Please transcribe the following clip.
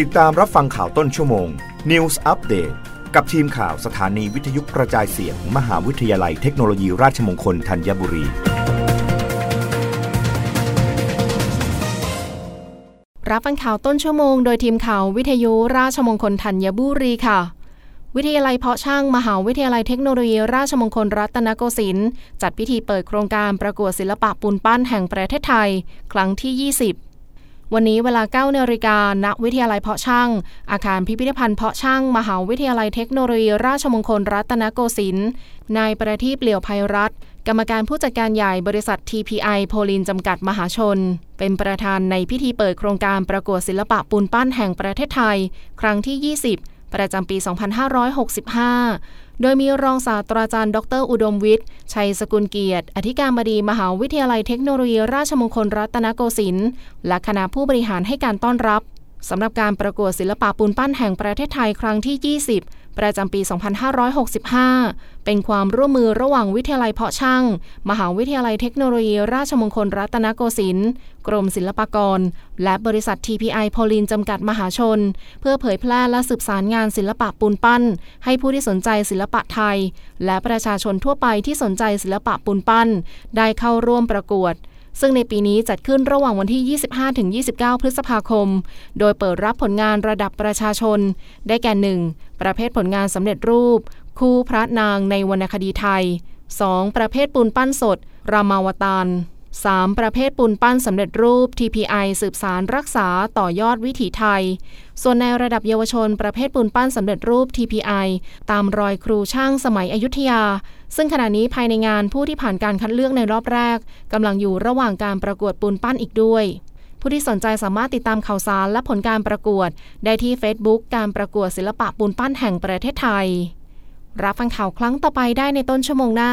ติดตามรับฟังข่าวต้นชั่วโมง News Update กับทีมข่าวสถานีวิทยุกระจายเสียงมมหาวิทยาลัยเทคโนโลยีราชมงคลธัญบุรี รับฟังข่าวต้นชั่วโมงโดยทีมข่าววิทยุราชมงคลธัญบุรีค่ะวิทยาลัยเพาะช่างมหาวิทยาลัยเทคโนโลยีราชมงคลรัตนโกสินทร์จัดพิธีเปิดโครงการประกวดศิลปะปูนปั้นแห่งประเทศไทย ครั้งที่ 20 วันนี้เวลา9นาฬิกาณวิทยาลัยเพาะช่าง อาคารพิพิธภัณฑ์เพาะช่าง มหาวิทยาลัยเทคโนโลยี ราชมงคลรัตนโกสินทร์นายประทีปเหลี่ยวภัยรัฐ กรรมการผู้จัดการใหญ่บริษัท TPI โพลินจำกัดมหาชน เป็นประธานในพิธีเปิดโครงการประกวดศิลปะปูนปั้นแห่งประเทศไทย ครั้งที่ 20 ประจำปี 2565 โดยมีรองศาสตราจารย์ ดร อุดมวิทย์ ชัยสกุลเกียรติ อธิการบดีมหาวิทยาลัยเทคโนโลยี ราชมงคลรัตนโกสินทร์ และคณะผู้บริหารให้การต้อนรับ สำหรับการประกวดศิลปะปูนปั้นแห่งประเทศไทยครั้งที่ 20 ประจำปี 2565 เป็นความร่วมมือระหว่างวิทยาลัยเพาะช่าง มหาวิทยาลัยเทคโนโลยี ราชมงคลรัตนโกสินทร์ กรมศิลปากร และบริษัท TPI โพลินจำกัดมหาชน เพื่อเผยแพร่และสืบสารงานศิลปะปูนปั้น ให้ผู้ที่สนใจศิลปะไทย และประชาชนทั่วไปที่สนใจศิลปะปูนปั้น ได้เข้าร่วมประกวด ซึ่งในปีนี้จัดขึ้นระหว่างวันที่ 25-29 พฤษภาคม โดยเปิดรับผลงานระดับประชาชน ได้แก่ 1. ประเภทผลงานสำเร็จรูป คู่พระนางในวรรณคดีไทย 2. ประเภทปูนปั้นสด รามาวตาร 3. ประเภทปูนปั้นสำเร็จรูป TPI สืบสารรักษาต่อยอดวิถีไทย ส่วนในระดับเยาวชน ประเภทปูนปั้นสำเร็จรูป TPI ตามรอยครูช่างสมัยอยุธยา ซึ่งขณะนี้ภายในงานผู้ที่ผ่านการคัดเลือกในรอบแรกกำลังอยู่ระหว่างการประกวดปูนปั้นอีกด้วย ผู้ที่สนใจสามารถติดตามข่าวสารและผลการประกวด ได้ที่ Facebook การประกวดศิลปะปูนปั้นแห่งประเทศไทย รับฟังข่าวครั้งต่อไปได้ในต้นชั่วโมงหน้า